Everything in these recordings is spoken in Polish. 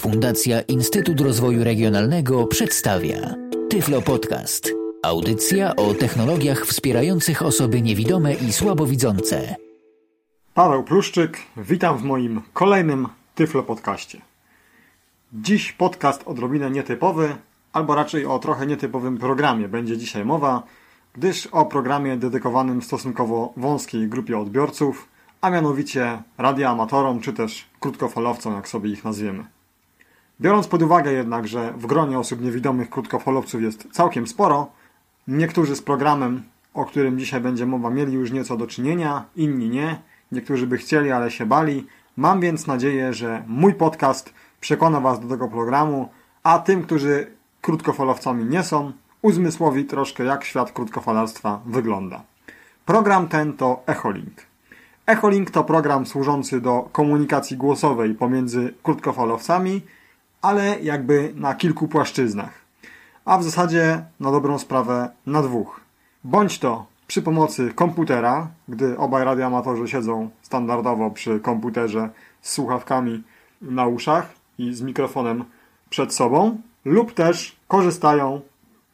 Fundacja Instytut Rozwoju Regionalnego przedstawia Tyflo Podcast. Audycja o technologiach wspierających osoby niewidome i słabowidzące. Paweł Pluszczyk, witam w moim kolejnym Tyflo Podcaście. Dziś podcast odrobinę nietypowy, albo raczej o trochę nietypowym programie będzie dzisiaj mowa, gdyż o programie dedykowanym stosunkowo wąskiej grupie odbiorców, a mianowicie radioamatorom czy też krótkofalowcom, jak sobie ich nazwiemy. Biorąc pod uwagę jednak, że w gronie osób niewidomych krótkofalowców jest całkiem sporo, niektórzy z programem, o którym dzisiaj będzie mowa, mieli już nieco do czynienia, inni nie, niektórzy by chcieli, ale się bali. Mam więc nadzieję, że mój podcast przekona Was do tego programu, a tym, którzy krótkofalowcami nie są, uzmysłowi troszkę jak świat krótkofalarstwa wygląda. Program ten to Echolink. Echolink to program służący do komunikacji głosowej pomiędzy krótkofalowcami, ale jakby na kilku płaszczyznach. A w zasadzie na dobrą sprawę na dwóch. Bądź to przy pomocy komputera, gdy obaj radioamatorzy siedzą standardowo przy komputerze z słuchawkami na uszach i z mikrofonem przed sobą, lub też korzystają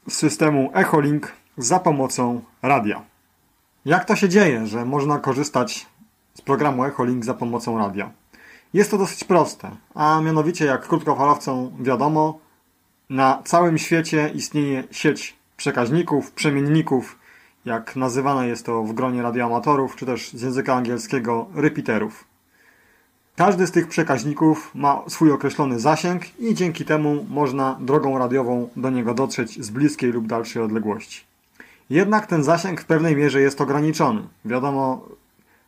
z systemu Echolink za pomocą radia. Jak to się dzieje, że można korzystać z programu Echolink za pomocą radia? Jest to dosyć proste, a mianowicie jak krótkofalowcom wiadomo, na całym świecie istnieje sieć przekaźników, przemienników, jak nazywane jest to w gronie radioamatorów, czy też z języka angielskiego repeaterów. Każdy z tych przekaźników ma swój określony zasięg i dzięki temu można drogą radiową do niego dotrzeć z bliskiej lub dalszej odległości. Jednak ten zasięg w pewnej mierze jest ograniczony, wiadomo,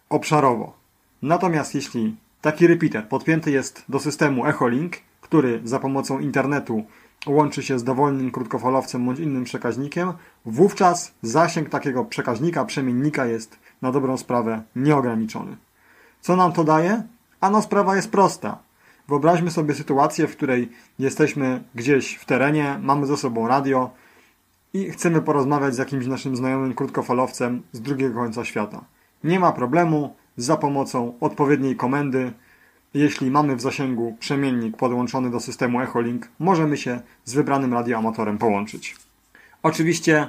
obszarowo. Natomiast jeśli taki repeater podpięty jest do systemu Echolink, który za pomocą internetu łączy się z dowolnym krótkofalowcem bądź innym przekaźnikiem, wówczas zasięg takiego przekaźnika, przemiennika jest na dobrą sprawę nieograniczony. Co nam to daje? Ano sprawa jest prosta. Wyobraźmy sobie sytuację, w której jesteśmy gdzieś w terenie, mamy ze sobą radio i chcemy porozmawiać z jakimś naszym znajomym krótkofalowcem z drugiego końca świata. Nie ma problemu, za pomocą odpowiedniej komendy, jeśli mamy w zasięgu przemiennik podłączony do systemu Echolink, możemy się z wybranym radioamatorem połączyć. Oczywiście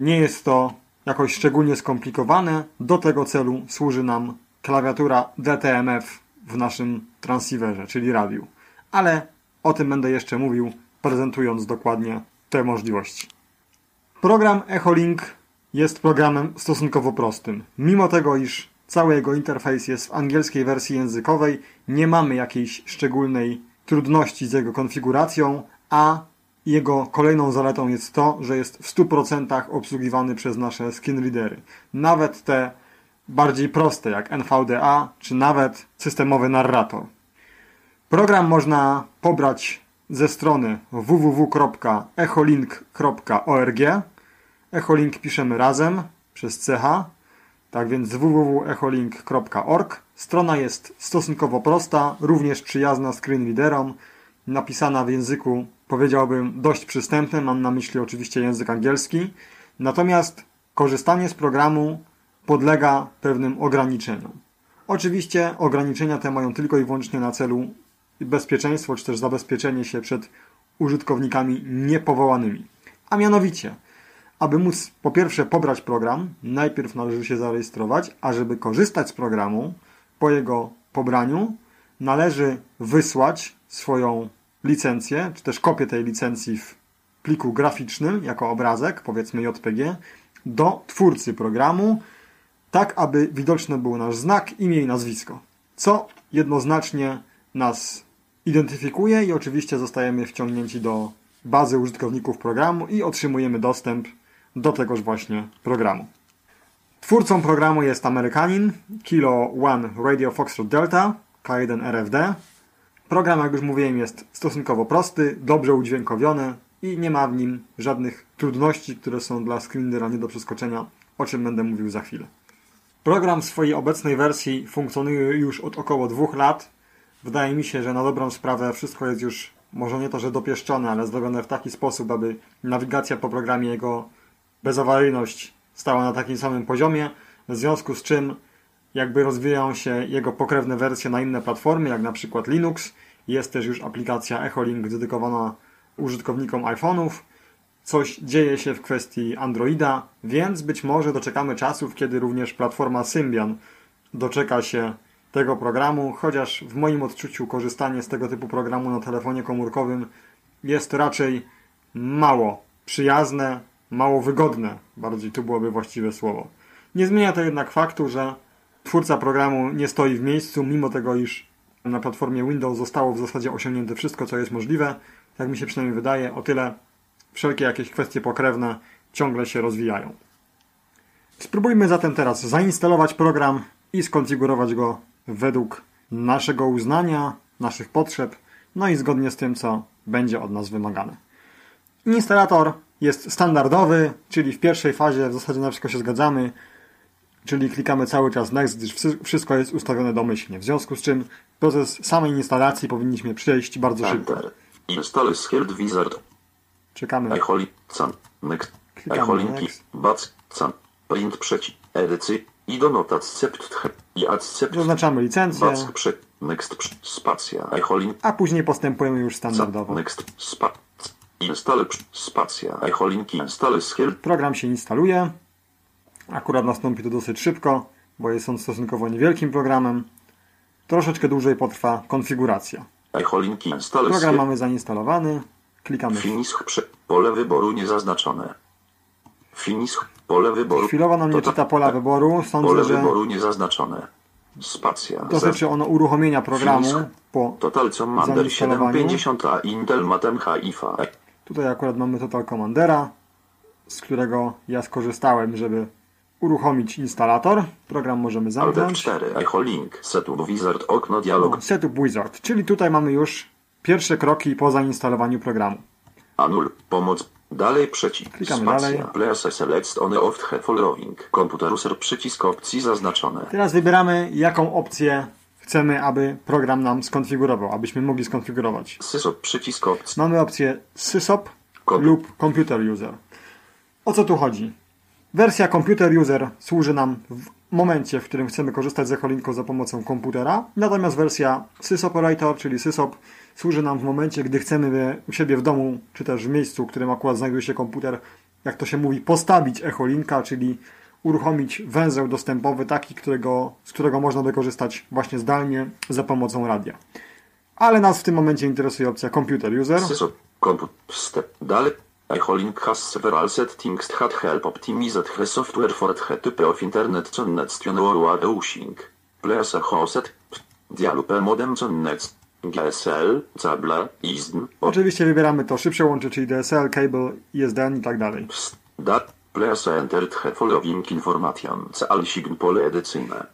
nie jest to jakoś szczególnie skomplikowane. Do tego celu służy nam klawiatura DTMF w naszym transceiverze, czyli radiu. Ale o tym będę jeszcze mówił, prezentując dokładnie te możliwości. Program Echolink jest programem stosunkowo prostym. Mimo tego, iż cały jego interfejs jest w angielskiej wersji językowej, nie mamy jakiejś szczególnej trudności z jego konfiguracją, a jego kolejną zaletą jest to, że jest w 100% obsługiwany przez nasze screenreadery. Nawet te bardziej proste jak NVDA czy nawet systemowy narrator. Program można pobrać ze strony www.echolink.org. Echolink piszemy razem przez CH. Tak więc www.echolink.org. Strona jest stosunkowo prosta, również przyjazna screenreaderom, napisana w języku, powiedziałbym, dość przystępnym, mam na myśli oczywiście język angielski. Natomiast korzystanie z programu podlega pewnym ograniczeniom. Oczywiście ograniczenia te mają tylko i wyłącznie na celu bezpieczeństwo, czy też zabezpieczenie się przed użytkownikami niepowołanymi. A mianowicie, aby móc po pierwsze pobrać program, najpierw należy się zarejestrować, a żeby korzystać z programu, po jego pobraniu należy wysłać swoją licencję, czy też kopię tej licencji w pliku graficznym jako obrazek, powiedzmy JPG, do twórcy programu, tak aby widoczny był nasz znak, imię i nazwisko, co jednoznacznie nas identyfikuje i oczywiście zostajemy wciągnięci do bazy użytkowników programu i otrzymujemy dostęp do tegoż właśnie programu. Twórcą programu jest Amerykanin Kilo One Radio Foxtrot Delta K1 RFD. Program, jak już mówiłem, jest stosunkowo prosty, dobrze udźwiękowiony i nie ma w nim żadnych trudności, które są dla screenera nie do przeskoczenia, o czym będę mówił za chwilę. Program w swojej obecnej wersji funkcjonuje już od około dwóch lat. Wydaje mi się, że na dobrą sprawę wszystko jest już, może nie to, że dopieszczone, ale zrobione w taki sposób, aby nawigacja po programie, jego bezawaryjność stała na takim samym poziomie, w związku z czym jakby rozwijają się jego pokrewne wersje na inne platformy, jak na przykład Linux Jest też już aplikacja Echolink dedykowana użytkownikom iPhone'ów. Coś dzieje się w kwestii Androida, więc być może doczekamy czasów, kiedy również platforma Symbian doczeka się tego programu, chociaż w moim odczuciu korzystanie z tego typu programu na telefonie komórkowym jest raczej mało przyjazne, mało wygodne, bardziej tu byłoby właściwe słowo. Nie zmienia to jednak faktu, że twórca programu nie stoi w miejscu, mimo tego, iż na platformie Windows zostało w zasadzie osiągnięte wszystko, co jest możliwe. Jak mi się przynajmniej wydaje, o tyle wszelkie jakieś kwestie pokrewne ciągle się rozwijają. Spróbujmy zatem teraz zainstalować program i skonfigurować go według naszego uznania, naszych potrzeb, no i zgodnie z tym, co będzie od nas wymagane. Instalator jest standardowy, czyli w pierwszej fazie w zasadzie na wszystko się zgadzamy, czyli klikamy cały czas Next, gdyż wszystko jest ustawione domyślnie. W związku z czym proces samej instalacji powinniśmy przejść bardzo szybko. Enter. Install Schild Wizard. Czekamy. iHoly. Can. Next. Bac. Print przeci. Edycy. I do not accept. I accept. Zaznaczamy licencję, Bac. Prze. Next. Spacja. a później postępujemy już standardowo. Next. Spa. Install. prze- Spacja. iHolinki. Install Schild. Program się instaluje. Akurat nastąpi to dosyć szybko, bo jest on stosunkowo niewielkim programem. Troszeczkę dłużej potrwa konfiguracja. iHolinki. Install Program mamy zainstalowany. Klikamy. Finish. Prze. Pole wyboru niezaznaczone. Finish. Pole wyboru. Chwilowo nam nie czyta pola wyboru. Pole Sądzę, że wyboru niezaznaczone. Spacja. dotyczy ono uruchomienia programu Finish. po Total Commander zainstalowaniu. 750 a Intel Matem HIFA. Tutaj akurat mamy Total Commandera, z którego ja skorzystałem, żeby uruchomić instalator. Program możemy zamknąć. 4 Echo Link Setup Wizard okno dialog Setup Wizard, czyli tutaj mamy już pierwsze kroki po zainstalowaniu programu. Anul Pomoc Dalej przycisk Klikamy Spacja dalej. Place Select on off following Komputer user przycisk opcji zaznaczone Teraz wybieramy, jaką opcję chcemy, aby program nam skonfigurował, abyśmy mogli skonfigurować. Sysop przycisk opcji Mamy opcję SysOp Kom- lub Computer User. O co tu chodzi? Wersja Computer User służy nam w momencie, w którym chcemy korzystać z Echolinku za pomocą komputera, natomiast wersja SysOperator, czyli SysOp, służy nam w momencie, gdy chcemy u siebie w domu, czy też w miejscu, w którym akurat znajduje się komputer, jak to się mówi, postawić Echolinka, czyli uruchomić węzeł dostępowy taki, którego, z którego można by korzystać właśnie zdalnie za pomocą radia. Ale nas w tym momencie interesuje opcja Computer User. Dalej Echo Link has several settings that help optimize the software for the type of internet connection or using Place Echo Set Dialog modem connection GSL Cable ISDN Oczywiście wybieramy to szybsze łącze, czyli DSL, cable, ISDN i tak dalej. Da, place entered the following information. Cal sign pole edycyjne.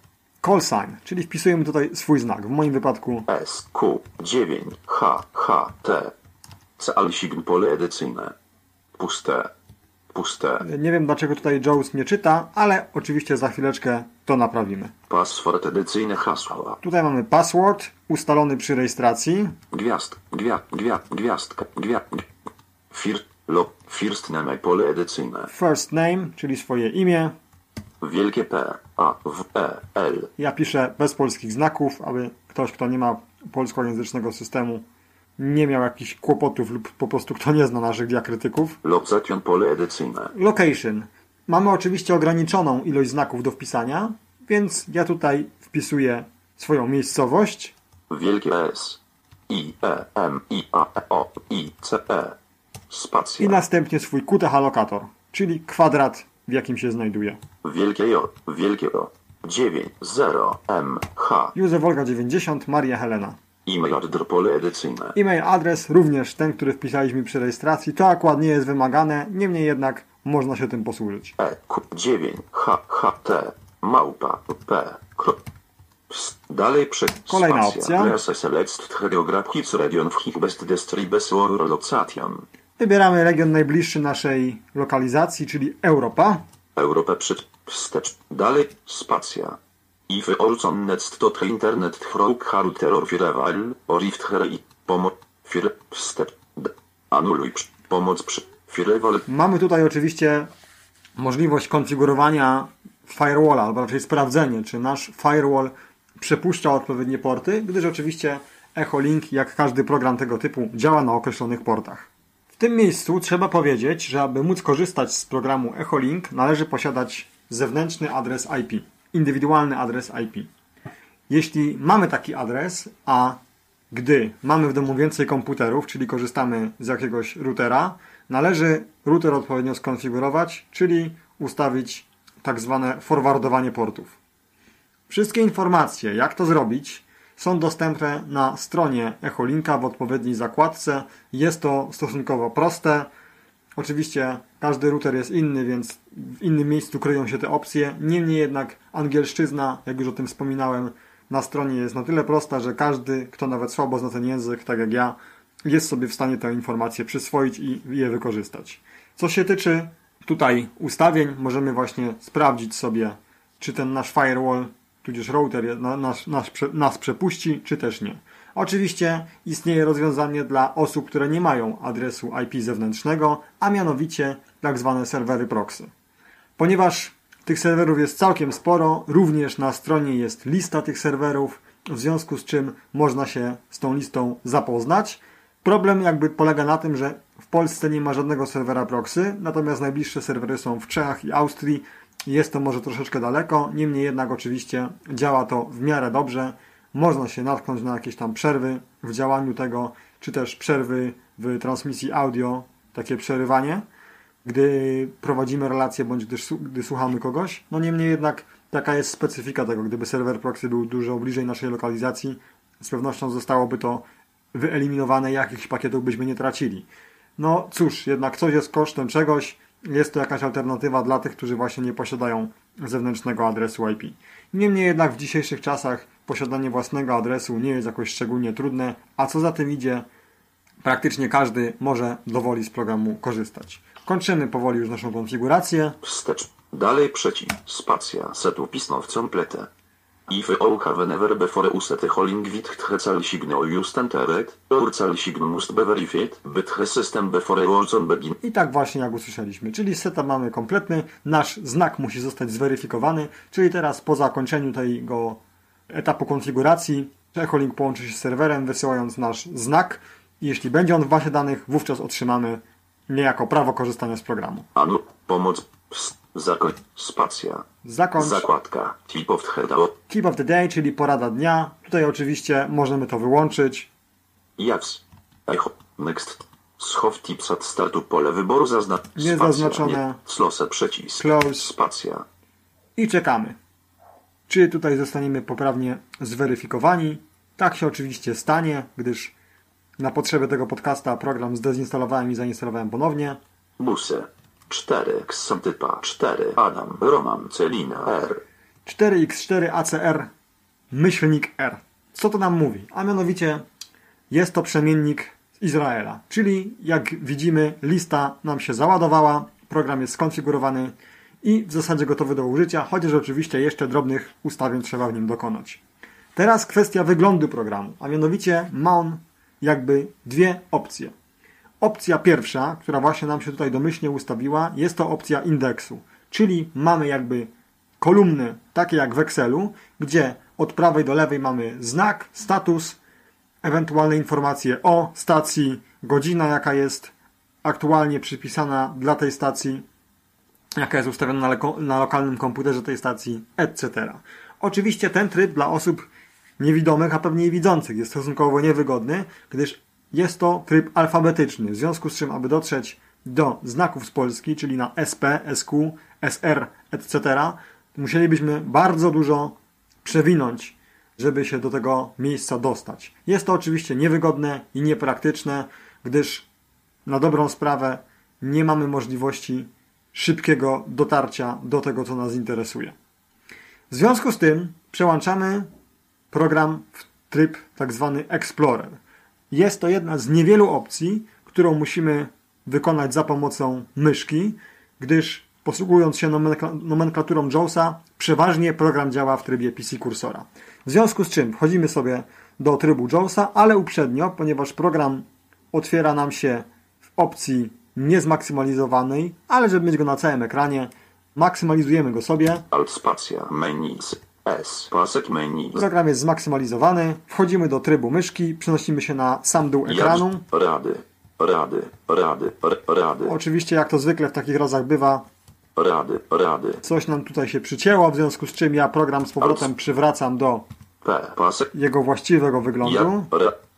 Call sign, czyli wpisujemy tutaj swój znak. W moim wypadku S, Q, 9, H, H, T. Cal sign pole edycyjne. Puste. Puste. nie wiem dlaczego tutaj Jones nie czyta, ale oczywiście za chwileczkę to naprawimy. Password edycyjne hasła. Tutaj mamy password ustalony przy rejestracji. Gwiazd, gwiazd, gwiazd, gwiazdka, gwiazd. First, lo, first name pole edycyjne. First name, czyli swoje imię. Wielkie P, A, W, E, L. Ja piszę bez polskich znaków, aby ktoś, kto nie ma polskojęzycznego systemu, nie miał jakichś kłopotów lub po prostu kto nie zna naszych diakrytyków. Location pole edycyjne. Location. Mamy oczywiście ograniczoną ilość znaków do wpisania, więc ja tutaj wpisuję swoją miejscowość. Wielkie S. I, E, M, I, A, E, O, I, C, E. Spacja. i następnie swój QTH lokator, czyli kwadrat, w jakim się znajduje. Wielkie J, wielkie O. 9, 0, M, H. Józef Wolga 90, Maria Helena. E-mail adres pole edycyjne. E-mail, adres, również ten, który wpisaliśmy przy rejestracji. To akurat nie jest wymagane, niemniej jednak można się tym posłużyć. E, Q, 9, H, H, T. Małpa, P. Kro. Dalej przy... Kolejna opcja. Region w hich best distribes or location. Wybieramy region najbliższy naszej lokalizacji, czyli Europa. Europę przy... Wstecz. Dalej. Spacja. Next to the internet through router or firewall, or if here i pomoc... Fire... Wstecz. Anuluj. Pomoc przy... Mamy tutaj oczywiście możliwość konfigurowania firewalla, albo raczej sprawdzenie, czy nasz firewall przepuszcza odpowiednie porty, gdyż oczywiście Echolink, jak każdy program tego typu, działa na określonych portach. Tym miejscu trzeba powiedzieć, że aby móc korzystać z programu Echolink, należy posiadać zewnętrzny adres IP, indywidualny adres IP. Jeśli mamy taki adres, a gdy mamy w domu więcej komputerów, czyli korzystamy z jakiegoś routera, należy router odpowiednio skonfigurować, czyli ustawić tak zwane forwardowanie portów. Wszystkie informacje, jak to zrobić, są dostępne na stronie Echolinka w odpowiedniej zakładce. Jest to stosunkowo proste. Oczywiście każdy router jest inny, więc w innym miejscu kryją się te opcje. Niemniej jednak angielszczyzna, jak już o tym wspominałem, na stronie jest na tyle prosta, że każdy, kto nawet słabo zna ten język, tak jak ja, jest sobie w stanie tę informację przyswoić i je wykorzystać. Co się tyczy tutaj ustawień, możemy właśnie sprawdzić sobie, czy ten nasz firewall, tudzież router nas, nas, nas przepuści, czy też nie. Oczywiście istnieje rozwiązanie dla osób, które nie mają adresu IP zewnętrznego, a mianowicie tak zwane serwery proxy. Ponieważ tych serwerów jest całkiem sporo, również na stronie jest lista tych serwerów, w związku z czym można się z tą listą zapoznać. Problem jakby polega na tym, że w Polsce nie ma żadnego serwera proxy, natomiast najbliższe serwery są w Czechach i Austrii. Jest to może troszeczkę daleko, niemniej jednak oczywiście działa to w miarę dobrze. Można się natknąć na jakieś tam przerwy w działaniu tego, czy też przerwy w transmisji audio, takie przerywanie gdy prowadzimy relację bądź gdy, gdy słuchamy kogoś. No niemniej jednak taka jest specyfika tego. Gdyby serwer proxy był dużo bliżej naszej lokalizacji, z pewnością zostałoby to wyeliminowane, jakichś pakietów byśmy nie tracili. No cóż, jednak coś jest kosztem czegoś. Jest to jakaś alternatywa dla tych, którzy właśnie nie posiadają zewnętrznego adresu IP. Niemniej jednak w dzisiejszych czasach posiadanie własnego adresu nie jest jakoś szczególnie trudne, a co za tym idzie, praktycznie każdy może dowoli z programu korzystać. Kończymy powoli już naszą konfigurację. Wstecz. Dalej przeciw. Spacja. Setu pisno w completę. If OK whenever before uset holding with hecel signal used entered, urcal signal must be verified, but the system before on begin. I tak właśnie jak usłyszeliśmy, czyli setup mamy kompletny, nasz znak musi zostać zweryfikowany, czyli teraz po zakończeniu tego etapu konfiguracji Echolink połączy się z serwerem, wysyłając nasz znak i jeśli będzie on w bazie danych, wówczas otrzymamy niejako prawo korzystania z programu. Anu, pomoc, zakoń, spacja. Zakończ. Zakładka, tip of the day. Tip of the day, czyli porada dnia. Tutaj oczywiście możemy to wyłączyć. Yes. Echo, next. Schow tips at startu pole wyboru zazna... Nie zaznaczone. Slose przycisk. Close. Spacja. I czekamy. Czy tutaj zostaniemy poprawnie zweryfikowani? Tak się oczywiście stanie, gdyż na potrzeby tego podcasta program zdezinstalowałem i zainstalowałem ponownie. Busy. 4 Xantypa 4 Adam Roman Celina R 4x4 ACR myślnik R. Co to nam mówi? A mianowicie jest to przemiennik z Izraela. Czyli jak widzimy lista nam się załadowała, program jest skonfigurowany i w zasadzie gotowy do użycia, chociaż oczywiście jeszcze drobnych ustawień trzeba w nim dokonać. Teraz kwestia wyglądu programu, a mianowicie ma on jakby dwie opcje. Opcja pierwsza, która właśnie nam się tutaj domyślnie ustawiła, jest to opcja indeksu, czyli mamy jakby kolumny takie jak w Excelu, gdzie od prawej do lewej mamy znak, status, ewentualne informacje o stacji, godzina jaka jest aktualnie przypisana dla tej stacji, jaka jest ustawiona na, na lokalnym komputerze tej stacji, etc. Oczywiście ten tryb dla osób niewidomych, a pewnie i widzących jest stosunkowo niewygodny, gdyż jest to tryb alfabetyczny, w związku z czym, aby dotrzeć do znaków z Polski, czyli na SP, SQ, SR, etc., musielibyśmy bardzo dużo przewinąć, żeby się do tego miejsca dostać. Jest to oczywiście niewygodne i niepraktyczne, gdyż na dobrą sprawę nie mamy możliwości szybkiego dotarcia do tego, co nas interesuje. W związku z tym przełączamy program w tryb tak zwany Explorer. Jest to jedna z niewielu opcji, którą musimy wykonać za pomocą myszki, gdyż posługując się nomenklaturą JAWSa, przeważnie program działa w trybie PC kursora. W związku z czym wchodzimy sobie do trybu JAWSa, ale uprzednio, ponieważ program otwiera nam się w opcji niezmaksymalizowanej, ale żeby mieć go na całym ekranie, maksymalizujemy go sobie. Alt spacja, menus, S. Menu. Program jest zmaksymalizowany. Wchodzimy do trybu myszki, przenosimy się na sam dół ekranu. Rady. Rady. Rady. Rady. Oczywiście, jak to zwykle w takich razach bywa, Rady. Rady. coś nam tutaj się przycięło, w związku z czym ja program z powrotem przywracam do jego właściwego wyglądu.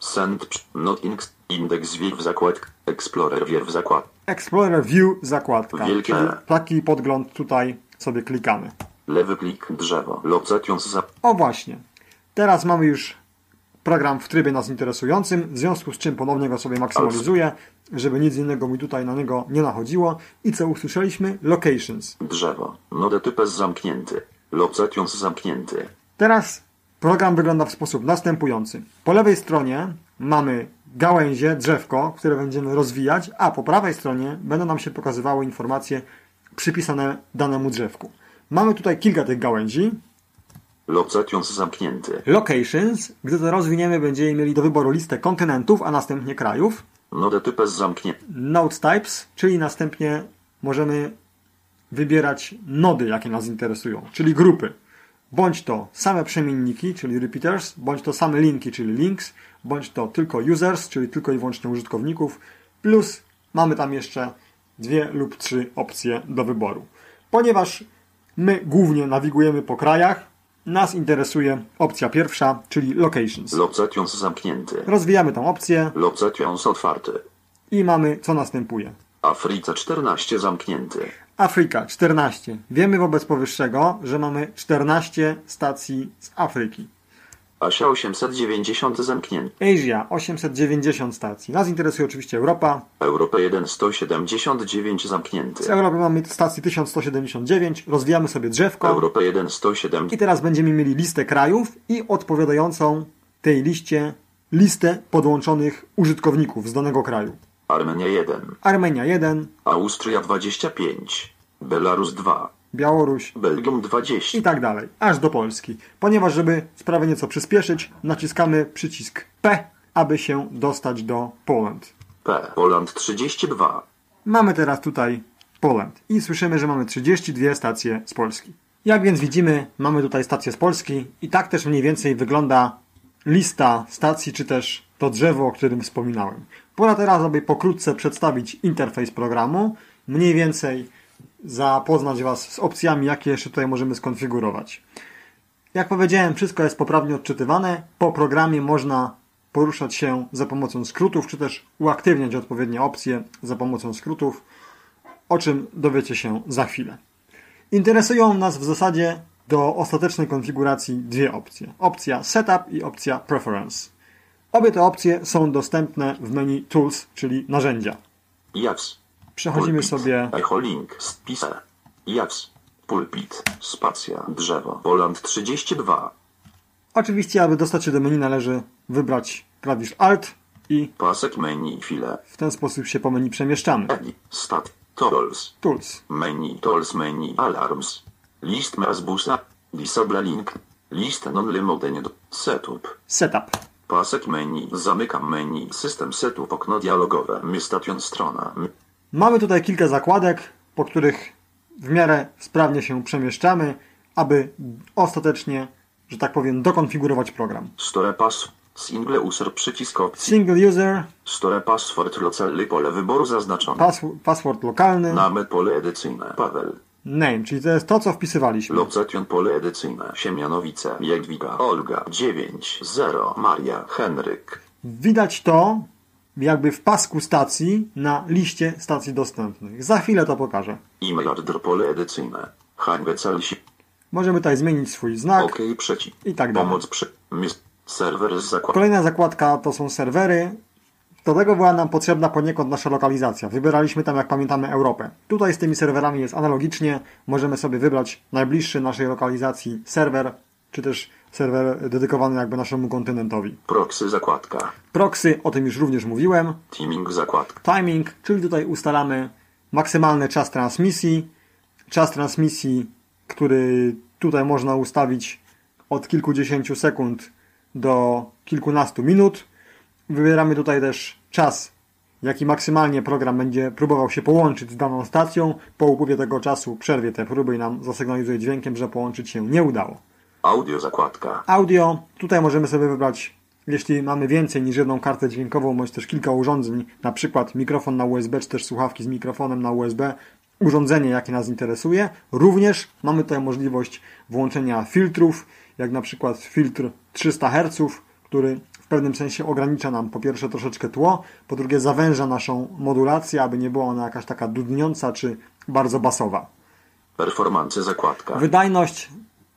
Send. Not index. Index w zakładkę. Explorer wie w zakład. Explorer View zakładka, Wielkie taki podgląd tutaj sobie klikamy. Lewy klik. Drzewo. Lokcatiąc za. O właśnie. Teraz mamy już program w trybie nas interesującym, w związku z czym ponownie go sobie maksymalizuję, żeby nic innego mi tutaj na niego nie nachodziło. I co usłyszeliśmy? Locations. Drzewo. Node types zamknięty. Lokcatiąc zamknięty. Teraz program wygląda w sposób następujący. Po lewej stronie mamy gałęzie, drzewko, które będziemy rozwijać, a po prawej stronie będą nam się pokazywały informacje przypisane danemu drzewku. Mamy tutaj kilka tych gałęzi. Lokcatiąc zamknięty. Locations, gdy to rozwiniemy, będziemy mieli do wyboru listę kontynentów, a następnie krajów. Node types zamknięty. Node types, czyli następnie możemy wybierać nody, jakie nas interesują, czyli grupy. Bądź to same przemienniki, czyli repeaters, bądź to same linki, czyli links, bądź to tylko users, czyli tylko i wyłącznie użytkowników, plus mamy tam jeszcze dwie lub trzy opcje do wyboru. Ponieważ my głównie nawigujemy po krajach, nas interesuje opcja pierwsza, czyli locations. Lokcatiąc zamknięty. Rozwijamy tą opcję Lokcatiąc otwarty. i mamy co następuje. Afryce 14 zamknięty. Afryka 14. Wiemy wobec powyższego, że mamy 14 stacji z Afryki. Asia 890 zamknięty. Asia 890 stacji. Nas interesuje oczywiście Europa. Europa 1 179 zamknięty. Z Europy mamy stacji 1179. Rozwijamy sobie drzewko. Europa 1 107. I teraz będziemy mieli listę krajów i odpowiadającą tej liście listę podłączonych użytkowników z danego kraju. Armenia 1. Armenia 1, Austria 25. Belarus 2. Białoruś Belgium 20. i tak dalej, aż do Polski. Ponieważ, żeby sprawę nieco przyspieszyć, naciskamy przycisk P, aby się dostać do Poland. P. Poland 32. Mamy teraz tutaj Poland i słyszymy, że mamy 32 stacje z Polski. Jak więc widzimy, mamy tutaj stacje z Polski i tak też mniej więcej wygląda lista stacji, czy też to drzewo, o którym wspominałem. Pora teraz, aby pokrótce przedstawić interfejs programu, mniej więcej zapoznać Was z opcjami, jakie jeszcze tutaj możemy skonfigurować. Jak powiedziałem, wszystko jest poprawnie odczytywane. Po programie można poruszać się za pomocą skrótów, czy też uaktywniać odpowiednie opcje za pomocą skrótów, o czym dowiecie się za chwilę. Interesują nas w zasadzie do ostatecznej konfiguracji dwie opcje. Opcja Setup i opcja Preference. Obie te opcje są dostępne w menu Tools, czyli narzędzia. Jaws. Przechodzimy Pulpit. sobie Echo link. Spise. Jaws. Pulpit. Spacja. Drzewo. Poland 32. Oczywiście, aby dostać się do menu należy wybrać klawisz Alt i Pasek menu. File. w ten sposób się po menu przemieszczamy. Edi. Stat. Tools. Tools. Menu. Tools menu. Alarms. List Masbusa. Disable link. List non-limited. Setup. Setup. Pasek menu. Zamykam menu. System setup. Okno dialogowe. Mystation strona. M- Mamy tutaj kilka zakładek, po których w miarę sprawnie się przemieszczamy, aby ostatecznie, że tak powiem, dokonfigurować program. Store pass. Single user przycisk opcji. Single user, Store password local pole wyboru zaznaczone. password, password lokalny, Name pole edycyjne. Paweł. name, czyli to jest to, co wpisywaliśmy. Lokcjon pole edycyjne. Siemianowice. Jadwiga. Olga. 9. 0. Maria. Henryk. Widać to jakby w pasku stacji na liście stacji dostępnych. Za chwilę to pokażę. E-mail pole edycyjne. Możemy tutaj zmienić swój znak OK i tak dalej. Pomoc przy. Serwer z. Kolejna zakładka to są serwery. Do tego była nam potrzebna poniekąd nasza lokalizacja. Wybieraliśmy tam, jak pamiętamy, Europę. Tutaj z tymi serwerami jest analogicznie. Możemy sobie wybrać najbliższy naszej lokalizacji serwer, czy też serwer dedykowany jakby naszemu kontynentowi. Proxy zakładka. Proxy, o tym już również mówiłem. Teaming zakładka. Timing, czyli tutaj ustalamy maksymalny czas transmisji. Czas transmisji, który tutaj można ustawić od kilkudziesięciu sekund do kilkunastu minut. Wybieramy tutaj też czas, jaki maksymalnie program będzie próbował się połączyć z daną stacją. Po upływie tego czasu przerwie te próby i nam zasygnalizuje dźwiękiem, że połączyć się nie udało. Audio zakładka. Audio, tutaj możemy sobie wybrać, jeśli mamy więcej niż jedną kartę dźwiękową, bądź też kilka urządzeń, na przykład mikrofon na USB, czy też słuchawki z mikrofonem na USB, urządzenie, jakie nas interesuje. Również mamy tutaj możliwość włączenia filtrów, jak na przykład filtr 300 Hz, który w pewnym sensie ogranicza nam po pierwsze troszeczkę tło, po drugie zawęża naszą modulację, aby nie była ona jakaś taka dudniąca czy bardzo basowa. Performance zakładka. Wydajność,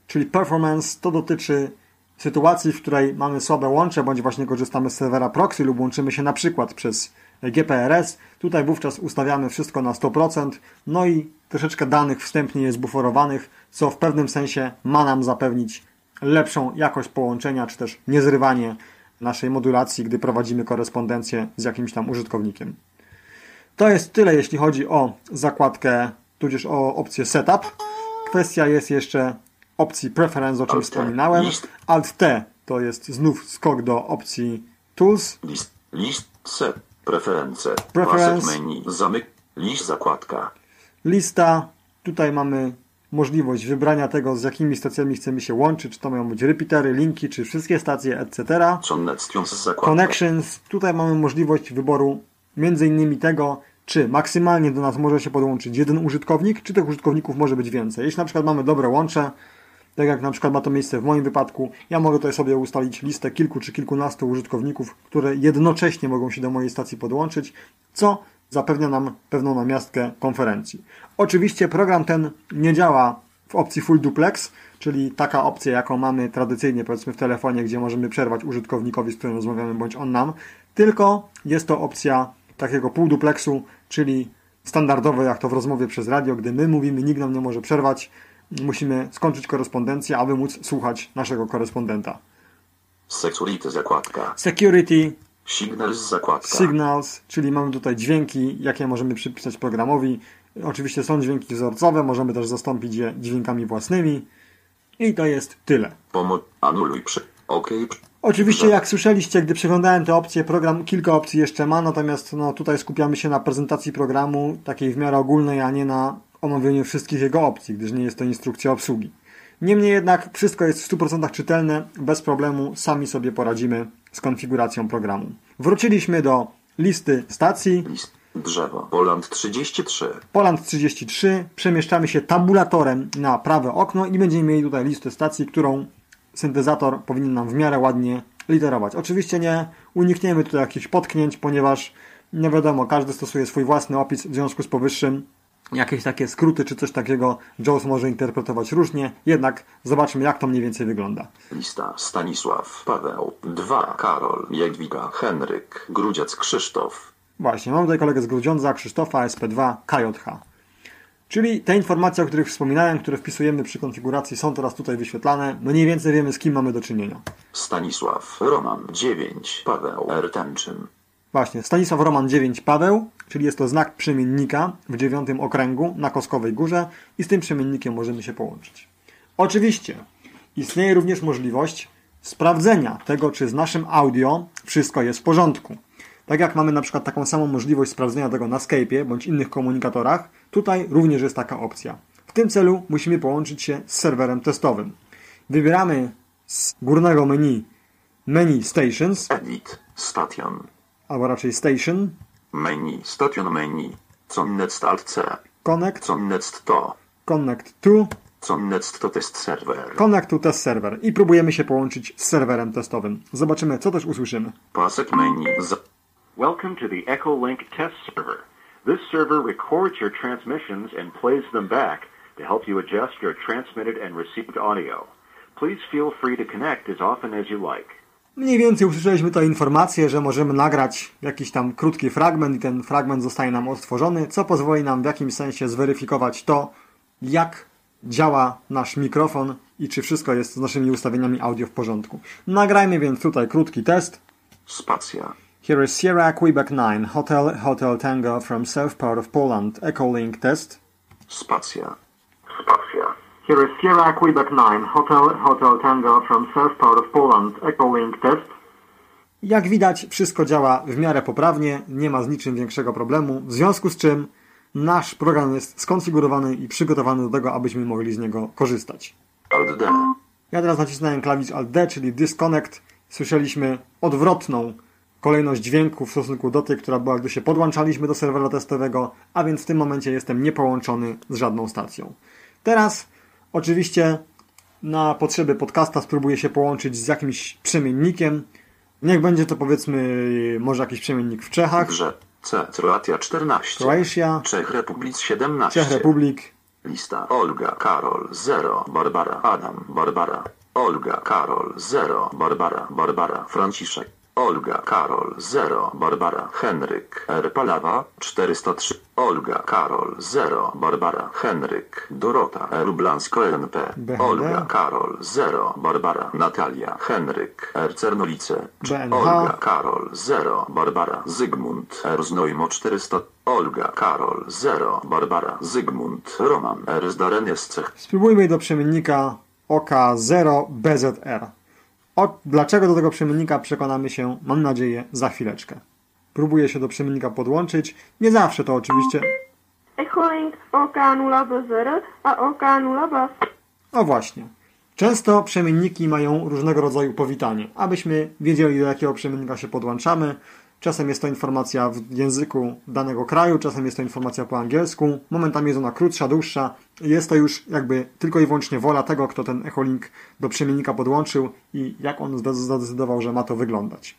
czyli performance, to dotyczy sytuacji, w której mamy słabe łącze, bądź właśnie korzystamy z serwera proxy lub łączymy się na przykład przez GPRS. Tutaj wówczas ustawiamy wszystko na 100%, no i troszeczkę danych wstępnie jest buforowanych, co w pewnym sensie ma nam zapewnić lepszą jakość połączenia, czy też niezrywanie naszej modulacji, gdy prowadzimy korespondencję z jakimś tam użytkownikiem. To jest tyle, jeśli chodzi o zakładkę, tudzież o opcję Setup. Kwestia jest jeszcze opcji Preference, o czym Alt wspominałem. List. Alt T to jest znów skok do opcji Tools. List. List. Set. Preference. Preference. Menu. Zamyk. List zakładka. Lista. Tutaj mamy możliwość wybrania tego, z jakimi stacjami chcemy się łączyć, czy to mają być repeatery, linki, czy wszystkie stacje, etc. Connections. Connections. Tutaj mamy możliwość wyboru między innymi tego, czy maksymalnie do nas może się podłączyć jeden użytkownik, czy tych użytkowników może być więcej. Jeśli na przykład mamy dobre łącze, tak jak na przykład ma to miejsce w moim wypadku, ja mogę tutaj sobie ustalić listę kilku czy kilkunastu użytkowników, które jednocześnie mogą się do mojej stacji podłączyć, co zapewnia nam pewną namiastkę konferencji. Oczywiście program ten nie działa w opcji Full Duplex, czyli taka opcja, jaką mamy tradycyjnie powiedzmy w telefonie, gdzie możemy przerwać użytkownikowi, z którym rozmawiamy, bądź on nam, tylko jest to opcja takiego półdupleksu, czyli standardowe jak to w rozmowie przez radio, gdy my mówimy, nikt nam nie może przerwać, musimy skończyć korespondencję, aby móc słuchać naszego korespondenta. Security zakładka. Security, Signals zakładka. signals, czyli mamy tutaj dźwięki, jakie możemy przypisać programowi. Oczywiście są dźwięki wzorcowe, możemy też zastąpić je dźwiękami własnymi. I to jest tyle. Pomoc. Anuluj przy. OK. Oczywiście, jak słyszeliście, gdy przeglądałem te opcje, program kilka opcji jeszcze ma, natomiast no, tutaj skupiamy się na prezentacji programu, takiej w miarę ogólnej, a nie na omówieniu wszystkich jego opcji, gdyż nie jest to instrukcja obsługi. Niemniej jednak wszystko jest w 100% czytelne, bez problemu sami sobie poradzimy z konfiguracją programu. Wróciliśmy do listy stacji. List. Drzewo. Poland 33. Poland 33, przemieszczamy się tabulatorem na prawe okno i będziemy mieli tutaj listę stacji, którą syntezator powinien nam w miarę ładnie literować. Oczywiście nie unikniemy tutaj jakichś potknięć, ponieważ nie wiadomo, każdy stosuje swój własny opis w związku z powyższym. Jakieś takie skróty czy coś takiego JAWS może interpretować różnie, jednak zobaczmy jak to mniej więcej wygląda. Lista. Stanisław. Paweł. 2. Karol. Jadwiga. Henryk. Grudziec. Krzysztof. Właśnie, mam tutaj kolegę z Grudziądza, Krzysztofa, SP2, KJH. Czyli te informacje, o których wspominałem, które wpisujemy przy konfiguracji są teraz tutaj wyświetlane. Mniej więcej wiemy z kim mamy do czynienia. Stanisław. Roman. 9. Paweł. Rtęczyn. Właśnie, Stanisław Roman 9 Paweł, czyli jest to znak przemiennika w dziewiątym okręgu na Koskowej Górze i z tym przemiennikiem możemy się połączyć. Oczywiście istnieje również możliwość sprawdzenia tego, czy z naszym audio wszystko jest w porządku. Tak jak mamy na przykład taką samą możliwość sprawdzenia tego na Skype'ie bądź innych komunikatorach, tutaj również jest taka opcja. W tym celu musimy połączyć się z serwerem testowym. Wybieramy z górnego menu menu Stations, Edit. Station. Albo raczej Station, Menu. Station menu. Connect alt C. Connect, Connect to. Connect to, Connect to test server. Connect to Test Server i próbujemy się połączyć z serwerem testowym. Zobaczymy, co też usłyszymy. Pasek menu. Za Welcome to the Echolink test server. This server records your transmissions and plays them back to help you adjust your transmitted and received audio. Please feel free to connect as often as you like. Mniej więcej usłyszeliśmy tutaj informację, że możemy nagrać jakiś tam krótki fragment i ten fragment zostaje nam odtworzony, co pozwoli nam w jakimś sensie zweryfikować to, jak działa nasz mikrofon i czy wszystko jest z naszymi ustawieniami audio w porządku. Nagrajmy więc tutaj krótki test. Spacja. Here is Sierra Quebec 9, Hotel Hotel Tango from south part of Poland, Echolink test. Spacja. Spacja. Here is Sierra Quebec 9, Hotel Hotel Tango from south part of Poland, Echolink test. Jak widać, wszystko działa w miarę poprawnie, nie ma z niczym większego problemu, w związku z czym nasz program jest skonfigurowany i przygotowany do tego, abyśmy mogli z niego korzystać. Ja teraz nacisnąłem klawisz Alt D, czyli Disconnect. Słyszeliśmy odwrotną kolejność dźwięku w stosunku do tej, która była, gdy się podłączaliśmy do serwera testowego, a więc w tym momencie jestem niepołączony z żadną stacją. Teraz oczywiście na potrzeby podcasta spróbuję się połączyć z jakimś przemiennikiem. Niech będzie to powiedzmy może jakiś przemiennik w Czechach. Grze. C. Croatia 14. Croatia. Czech Republic 17. Czech Republik. Lista. Olga, Karol, 0, Barbara, Adam, Barbara. Olga, Karol, 0, Barbara, Barbara, Franciszek. Olga, Karol, 0, Barbara, Henryk, R. Palawa, 403. Olga, Karol, 0, Barbara, Henryk, Dorota, R. Blansko, NP. BHD. Olga, Karol, 0, Barbara, Natalia, Henryk, R. Cernolice. BNH. Olga, Karol, 0, Barbara, Zygmunt, R. Znojmo, 400. Olga, Karol, 0, Barbara, Zygmunt, Roman, R. Zdaren jest cech. Spróbujmy do przemiennika OK0BZR. O, dlaczego do tego przemiennika przekonamy się, mam nadzieję, za chwileczkę. Próbuję się do przemiennika podłączyć. Nie zawsze to oczywiście. Echolink OK0B0 a OK0B. O właśnie. Często przemienniki mają różnego rodzaju powitanie, abyśmy wiedzieli do jakiego przemiennika się podłączamy. Czasem jest to informacja w języku danego kraju, czasem jest to informacja po angielsku, momentami jest ona krótsza, dłuższa. Jest to już jakby tylko i wyłącznie wola tego, kto ten echolink do przemiennika podłączył i jak on zde- zadecydował, że ma to wyglądać.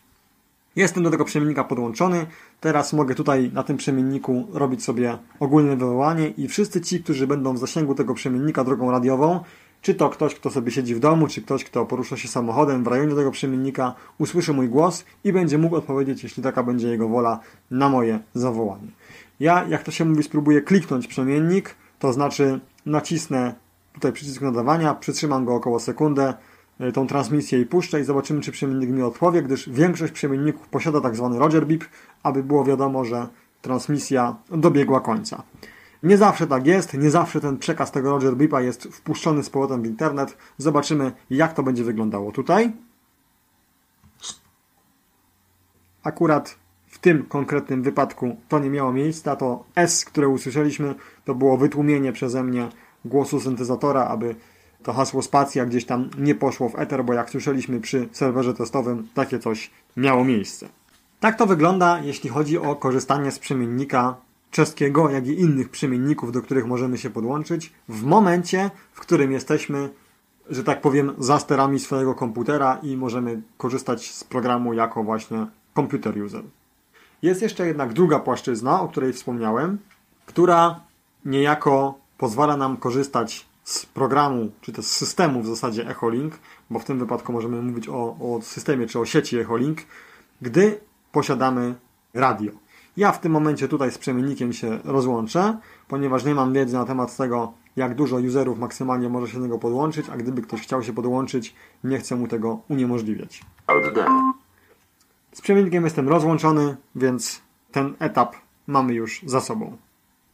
Jestem do tego przemiennika podłączony. Teraz mogę tutaj na tym przemienniku robić sobie ogólne wywołanie i wszyscy ci, którzy będą w zasięgu tego przemiennika drogą radiową, czy to ktoś, kto sobie siedzi w domu, czy ktoś, kto porusza się samochodem w rejonie tego przemiennika, usłyszy mój głos i będzie mógł odpowiedzieć, jeśli taka będzie jego wola, na moje zawołanie. Ja, jak to się mówi, spróbuję kliknąć przemiennik, to znaczy nacisnę tutaj przycisk nadawania, przytrzymam go około sekundę, y, tą transmisję i puszczę i zobaczymy, czy przemiennik mi odpowie, gdyż większość przemienników posiada tak zwany Roger Beep, aby było wiadomo, że transmisja dobiegła końca. Nie zawsze tak jest, nie zawsze ten przekaz tego Roger Beepa jest wpuszczony z powrotem w internet. Zobaczymy, jak to będzie wyglądało tutaj. Akurat w tym konkretnym wypadku to nie miało miejsca. To S, które usłyszeliśmy, to było wytłumienie przeze mnie głosu syntezatora, aby to hasło spacja gdzieś tam nie poszło w eter, bo jak słyszeliśmy przy serwerze testowym, takie coś miało miejsce. Tak to wygląda, jeśli chodzi o korzystanie z przemiennika czeskiego, jak i innych przemienników, do których możemy się podłączyć, w momencie, w którym jesteśmy, że tak powiem, za sterami swojego komputera i możemy korzystać z programu jako właśnie computer user. Jest jeszcze jednak druga płaszczyzna, o której wspomniałem, która niejako pozwala nam korzystać z programu, czy też z systemu w zasadzie Echolink, bo w tym wypadku możemy mówić o, o systemie czy o sieci Echolink, gdy posiadamy radio. Ja w tym momencie tutaj z przemiennikiem się rozłączę, ponieważ nie mam wiedzy na temat tego, jak dużo userów maksymalnie może się do niego podłączyć, a gdyby ktoś chciał się podłączyć, nie chcę mu tego uniemożliwiać. Z przemiennikiem jestem rozłączony, więc ten etap mamy już za sobą.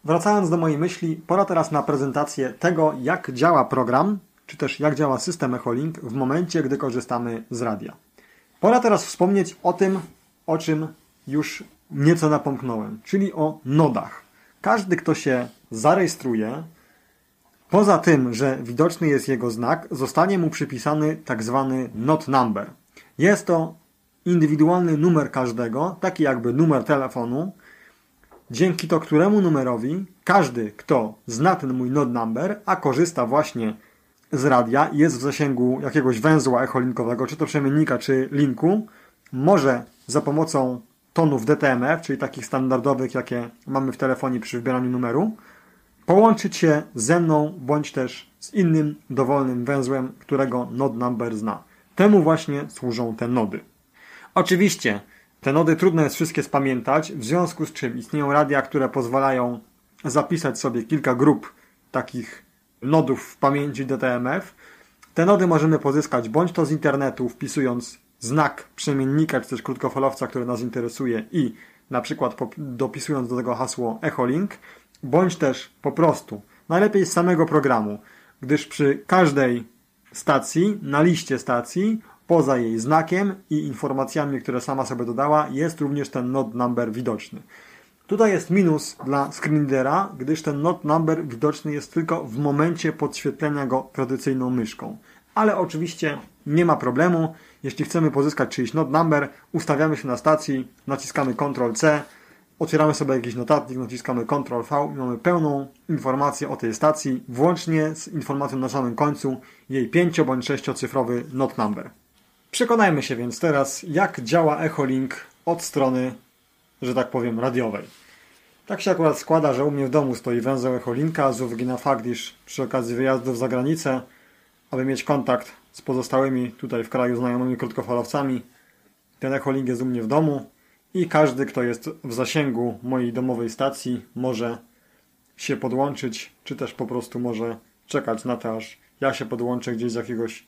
Wracając do mojej myśli, pora teraz na prezentację tego, jak działa program, czy też jak działa system Echolink w momencie, gdy korzystamy z radia. Pora teraz wspomnieć o tym, o czym już nieco napomknąłem, czyli o nodach. Każdy, kto się zarejestruje, poza tym, że widoczny jest jego znak, zostanie mu przypisany tak zwany not number. Jest to indywidualny numer każdego, taki jakby numer telefonu, dzięki to któremu numerowi każdy, kto zna ten mój node number, a korzysta właśnie z radia jest w zasięgu jakiegoś węzła echolinkowego, czy to przemiennika, czy linku, może za pomocą tonów DTMF, czyli takich standardowych, jakie mamy w telefonie przy wybieraniu numeru, połączyć się ze mną, bądź też z innym dowolnym węzłem, którego node number zna. Temu właśnie służą te nody. Oczywiście, te nody trudno jest wszystkie spamiętać, w związku z czym istnieją radia, które pozwalają zapisać sobie kilka grup takich nodów w pamięci DTMF. Te nody możemy pozyskać bądź to z internetu, wpisując znak przemiennika, czy też krótkofalowca, który nas interesuje i na przykład dopisując do tego hasło Echolink, bądź też po prostu, najlepiej z samego programu, gdyż przy każdej stacji, na liście stacji, poza jej znakiem i informacjami, które sama sobie dodała, jest również ten node number widoczny. Tutaj jest minus dla screenreadera, gdyż ten node number widoczny jest tylko w momencie podświetlenia go tradycyjną myszką. ale oczywiście nie ma problemu. Jeśli chcemy pozyskać czyjś not number, ustawiamy się na stacji, naciskamy Ctrl-C, otwieramy sobie jakiś notatnik, naciskamy Ctrl-V i mamy pełną informację o tej stacji, włącznie z informacją na samym końcu jej 5 bądź 6-cyfrowy not number. Przekonajmy się więc teraz, jak działa Echolink od strony, że tak powiem, radiowej. Tak się akurat składa, że u mnie w domu stoi węzeł Echolinka z uwagi na fakt, iż przy okazji wyjazdów za granicę, aby mieć kontakt z pozostałymi tutaj w kraju znajomymi krótkofalowcami, ten Echolink jest u mnie w domu i każdy, kto jest w zasięgu mojej domowej stacji, może się podłączyć, czy też po prostu może czekać na to, aż ja się podłączę gdzieś z jakiegoś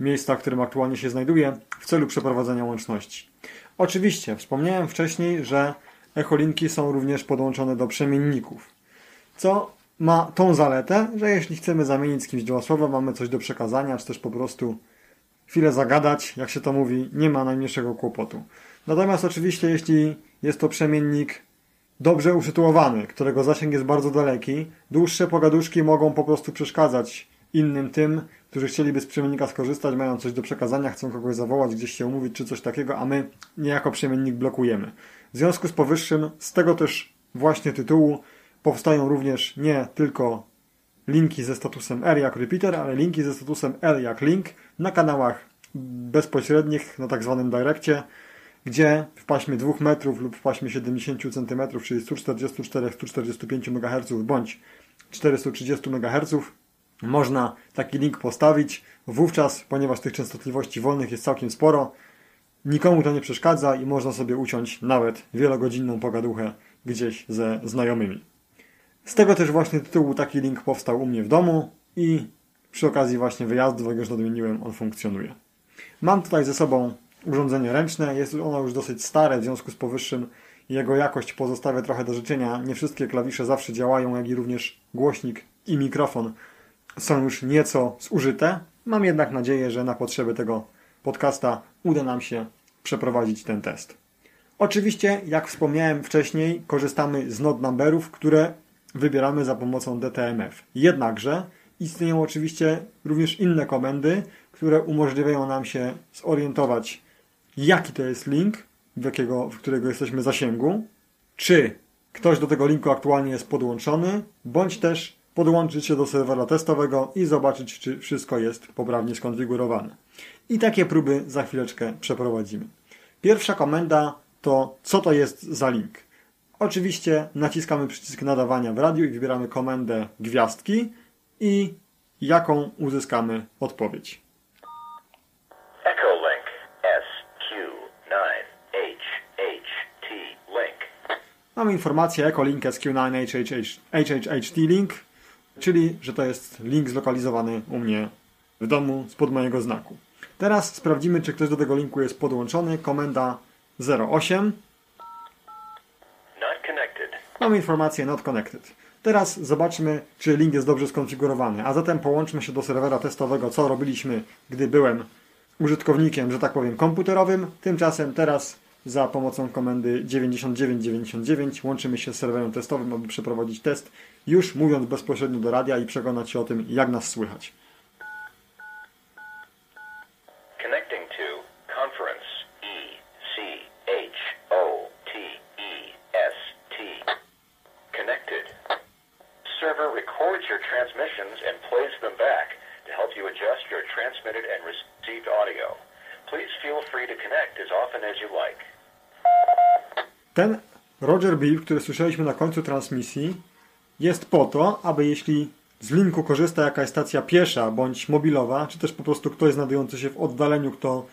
miejsca, w którym aktualnie się znajduję, w celu przeprowadzenia łączności. Oczywiście, wspomniałem wcześniej, że echolinki są również podłączone do przemienników, co ma tą zaletę, że jeśli chcemy zamienić z kimś dwa słowa, mamy coś do przekazania, czy też po prostu chwilę zagadać, jak się to mówi, nie ma najmniejszego kłopotu. Natomiast oczywiście, jeśli jest to przemiennik dobrze usytuowany, którego zasięg jest bardzo daleki, dłuższe pogaduszki mogą po prostu przeszkadzać innym tym, którzy chcieliby z przemiennika skorzystać, mają coś do przekazania, chcą kogoś zawołać, gdzieś się umówić, czy coś takiego, a my niejako przemiennik blokujemy. W związku z powyższym, z tego też właśnie tytułu powstają również nie tylko linki ze statusem R jak repeater, ale linki ze statusem L jak link na kanałach bezpośrednich, na tak zwanym direccie, gdzie w paśmie 2 metrów lub w paśmie 70 cm, czyli 144-145 MHz bądź 430 MHz można taki link postawić. Wówczas, ponieważ tych częstotliwości wolnych jest całkiem sporo, nikomu to nie przeszkadza i można sobie uciąć nawet wielogodzinną pogaduchę gdzieś ze znajomymi. Z tego też właśnie tytułu taki link powstał u mnie w domu i przy okazji właśnie wyjazdu, jak już nadmieniłem, on funkcjonuje. Mam tutaj ze sobą urządzenie ręczne, jest ono już dosyć stare, w związku z powyższym jego jakość pozostawia trochę do życzenia. Nie wszystkie klawisze zawsze działają, jak i również głośnik i mikrofon są już nieco zużyte. Mam jednak nadzieję, że na potrzeby tego podcasta uda nam się przeprowadzić ten test. Oczywiście, jak wspomniałem wcześniej, korzystamy z node numberów, które wybieramy za pomocą DTMF. Jednakże istnieją oczywiście również inne komendy, które umożliwiają nam się zorientować, jaki to jest link, w, jakiego, w którego jesteśmy zasięgu, czy ktoś do tego linku aktualnie jest podłączony, bądź też podłączyć się do serwera testowego i zobaczyć, czy wszystko jest poprawnie skonfigurowane. I takie próby za chwileczkę przeprowadzimy. Pierwsza komenda to co to jest za link. Oczywiście naciskamy przycisk nadawania w radiu i wybieramy komendę gwiazdki i jaką uzyskamy odpowiedź. Echolink SQ9HHT link. Mamy informację Echolink SQ9HHT link, czyli że to jest link zlokalizowany u mnie w domu spod mojego znaku. Teraz sprawdzimy, czy ktoś do tego linku jest podłączony. Komenda 08. Mamy informację not connected. Teraz zobaczmy, czy link jest dobrze skonfigurowany. A zatem połączmy się do serwera testowego, co robiliśmy, gdy byłem użytkownikiem, że tak powiem, komputerowym. Tymczasem teraz za pomocą komendy 9999 łączymy się z serwerem testowym, aby przeprowadzić test, już mówiąc bezpośrednio do radia i przekonać się o tym, jak nas słychać. Server records your transmissions and plays them back to help you adjust your transmitted and received audio. Please feel free to connect as often as you like. Ten Roger Bill, który słyszeliśmy na końcu transmisji, jest po to, aby jeśli z linku korzysta jakaś stacja piesza bądź mobilowa, czy też po prostu ktoś znajdujący się w oddaleniu, kto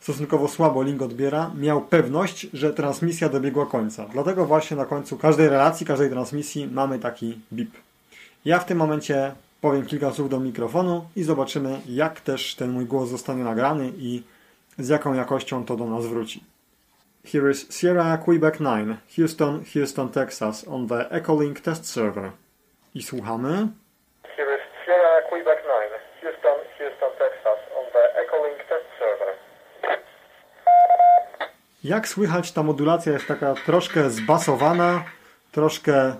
stosunkowo słabo link odbiera, miał pewność, że transmisja dobiegła końca. Dlatego właśnie na końcu każdej relacji, każdej transmisji mamy taki bip. Ja w tym momencie powiem kilka słów do mikrofonu i zobaczymy, jak też ten mój głos zostanie nagrany i z jaką jakością to do nas wróci. Here is Sierra Quebec 9, Houston, Houston, Texas, on the Echolink test server. I słuchamy. Here is Sierra Quebec 9, Houston, Houston, Texas, on the Echolink test server. Jak słychać, ta modulacja jest taka troszkę zbasowana, troszkę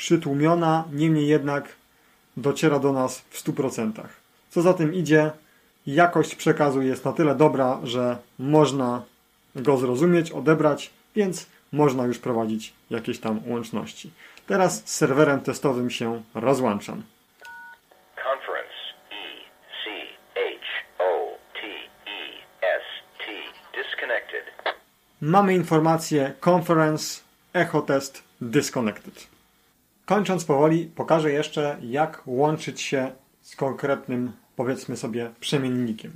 przytłumiona, niemniej jednak dociera do nas w 100%. Co za tym idzie, jakość przekazu jest na tyle dobra, że można go zrozumieć, odebrać, więc można już prowadzić jakieś tam łączności. Teraz z serwerem testowym się rozłączam. E E. Mamy informację Conference Echo Test Disconnected. Kończąc powoli, pokażę jeszcze, jak łączyć się z konkretnym, powiedzmy sobie, przemiennikiem.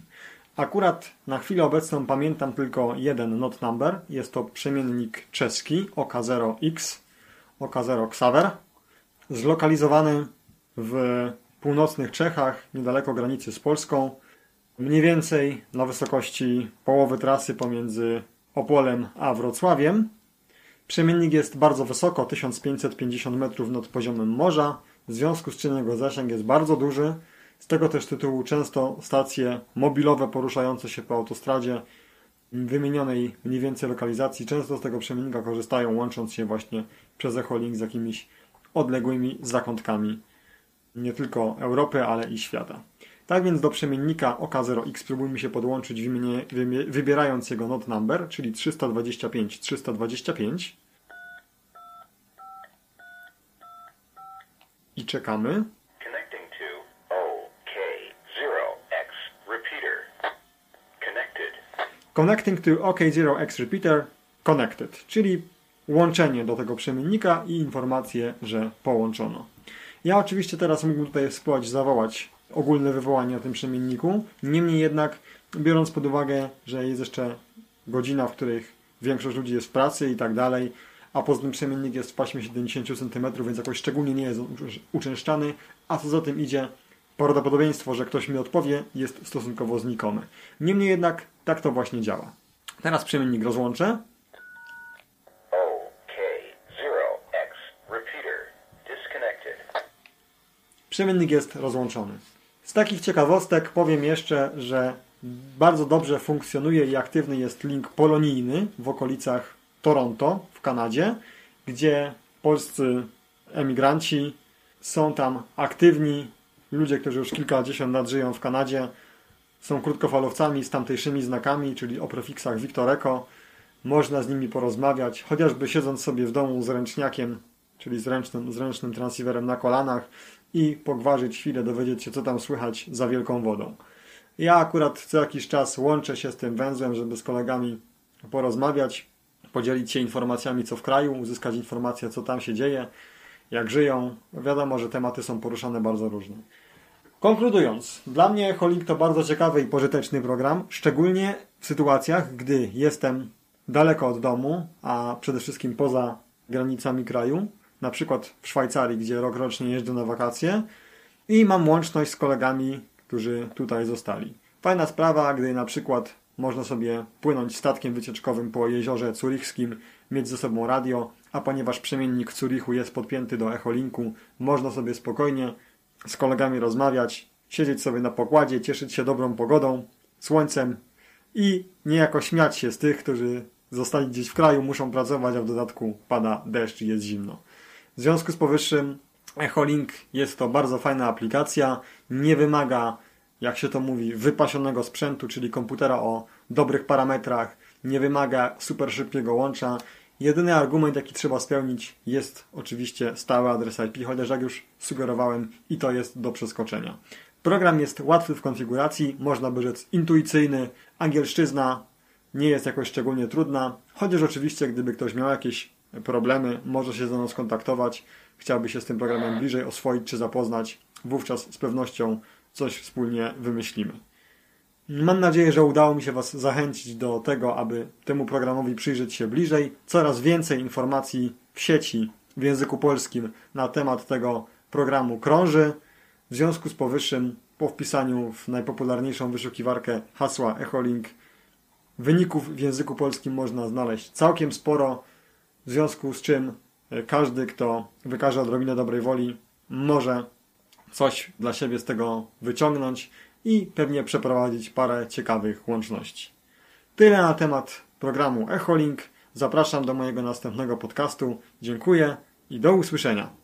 Akurat na chwilę obecną pamiętam tylko jeden not number. Jest to przemiennik czeski OK0X, OK0 Xaver, zlokalizowany w północnych Czechach, niedaleko granicy z Polską, mniej więcej na wysokości połowy trasy pomiędzy Opolem a Wrocławiem. Przemiennik jest bardzo wysoko, 1550 metrów nad poziomem morza, w związku z czym jego zasięg jest bardzo duży. Z tego też tytułu często stacje mobilowe poruszające się po autostradzie wymienionej mniej więcej lokalizacji często z tego przemiennika korzystają, łącząc się właśnie przez Echolink z jakimiś odległymi zakątkami nie tylko Europy, ale i świata. Tak więc do przemiennika OK0X spróbujmy się podłączyć wybierając jego not number, czyli 325 325 i czekamy. Connecting to OK0X repeater. Connected. Connecting to OK0X repeater connected, czyli łączenie do tego przemiennika i informację, że połączono. Ja oczywiście teraz mógłbym tutaj spróbować zawołać ogólne wywołanie na tym przemienniku, niemniej jednak biorąc pod uwagę, że jest jeszcze godzina, w których większość ludzi jest w pracy i tak dalej, a poza tym przemiennik jest w paśmie 70 cm, więc jakoś szczególnie nie jest uczę- uczęszczany, a co za tym idzie, prawdopodobieństwo, że ktoś mi odpowie, jest stosunkowo znikome. Niemniej jednak tak to właśnie działa. Teraz przemiennik rozłączę. OK0X repeater. Disconnected. Przemiennik jest rozłączony. Z takich ciekawostek powiem jeszcze, że bardzo dobrze funkcjonuje i aktywny jest link polonijny w okolicach Toronto w Kanadzie, gdzie polscy emigranci są tam aktywni. Ludzie, którzy już kilkadziesiąt lat żyją w Kanadzie, są krótkofalowcami z tamtejszymi znakami, czyli o prefiksach Victor Echo. Można z nimi porozmawiać, chociażby siedząc sobie w domu z ręczniakiem, czyli z ręcznym, z transceiverem na kolanach i pogwarzyć chwilę, dowiedzieć się, co tam słychać za wielką wodą. Ja akurat co jakiś czas łączę się z tym węzłem, żeby z kolegami porozmawiać, podzielić się informacjami, co w kraju, uzyskać informacje, co tam się dzieje, jak żyją. Wiadomo, że tematy są poruszane bardzo różne. Konkludując, dla mnie Holink to bardzo ciekawy i pożyteczny program, szczególnie w sytuacjach, gdy jestem daleko od domu, a przede wszystkim poza granicami kraju, na przykład w Szwajcarii, gdzie rokrocznie jeżdżę na wakacje i mam łączność z kolegami, którzy tutaj zostali. Fajna sprawa, gdy na przykład można sobie płynąć statkiem wycieczkowym po jeziorze Zurichskim, mieć ze sobą radio, a ponieważ przemiennik w Zurichu jest podpięty do Echolinku, można sobie spokojnie z kolegami rozmawiać, siedzieć sobie na pokładzie, cieszyć się dobrą pogodą, słońcem i niejako śmiać się z tych, którzy zostali gdzieś w kraju, muszą pracować, a w dodatku pada deszcz i jest zimno. W związku z powyższym Echolink jest to bardzo fajna aplikacja, nie wymaga, jak się to mówi, wypasionego sprzętu, czyli komputera o dobrych parametrach, nie wymaga super szybkiego łącza. Jedyny argument, jaki trzeba spełnić, jest oczywiście stały adres IP, chociaż jak już sugerowałem, i to jest do przeskoczenia. Program jest łatwy w konfiguracji, można by rzec intuicyjny, angielszczyzna nie jest jakoś szczególnie trudna, chociaż oczywiście gdyby ktoś miał jakieś problemy, może się ze mną skontaktować, chciałby się z tym programem bliżej oswoić czy zapoznać, wówczas z pewnością coś wspólnie wymyślimy. Mam nadzieję, że udało mi się Was zachęcić do tego, aby temu programowi przyjrzeć się bliżej. Coraz więcej informacji w sieci w języku polskim na temat tego programu krąży. W związku z powyższym, po wpisaniu w najpopularniejszą wyszukiwarkę hasła Echolink, wyników w języku polskim można znaleźć całkiem sporo, w związku z czym e, każdy, kto wykaże odrobinę dobrej woli, może coś dla siebie z tego wyciągnąć i pewnie przeprowadzić parę ciekawych łączności. Tyle na temat programu Echolink. Zapraszam do mojego następnego podcastu. Dziękuję i do usłyszenia.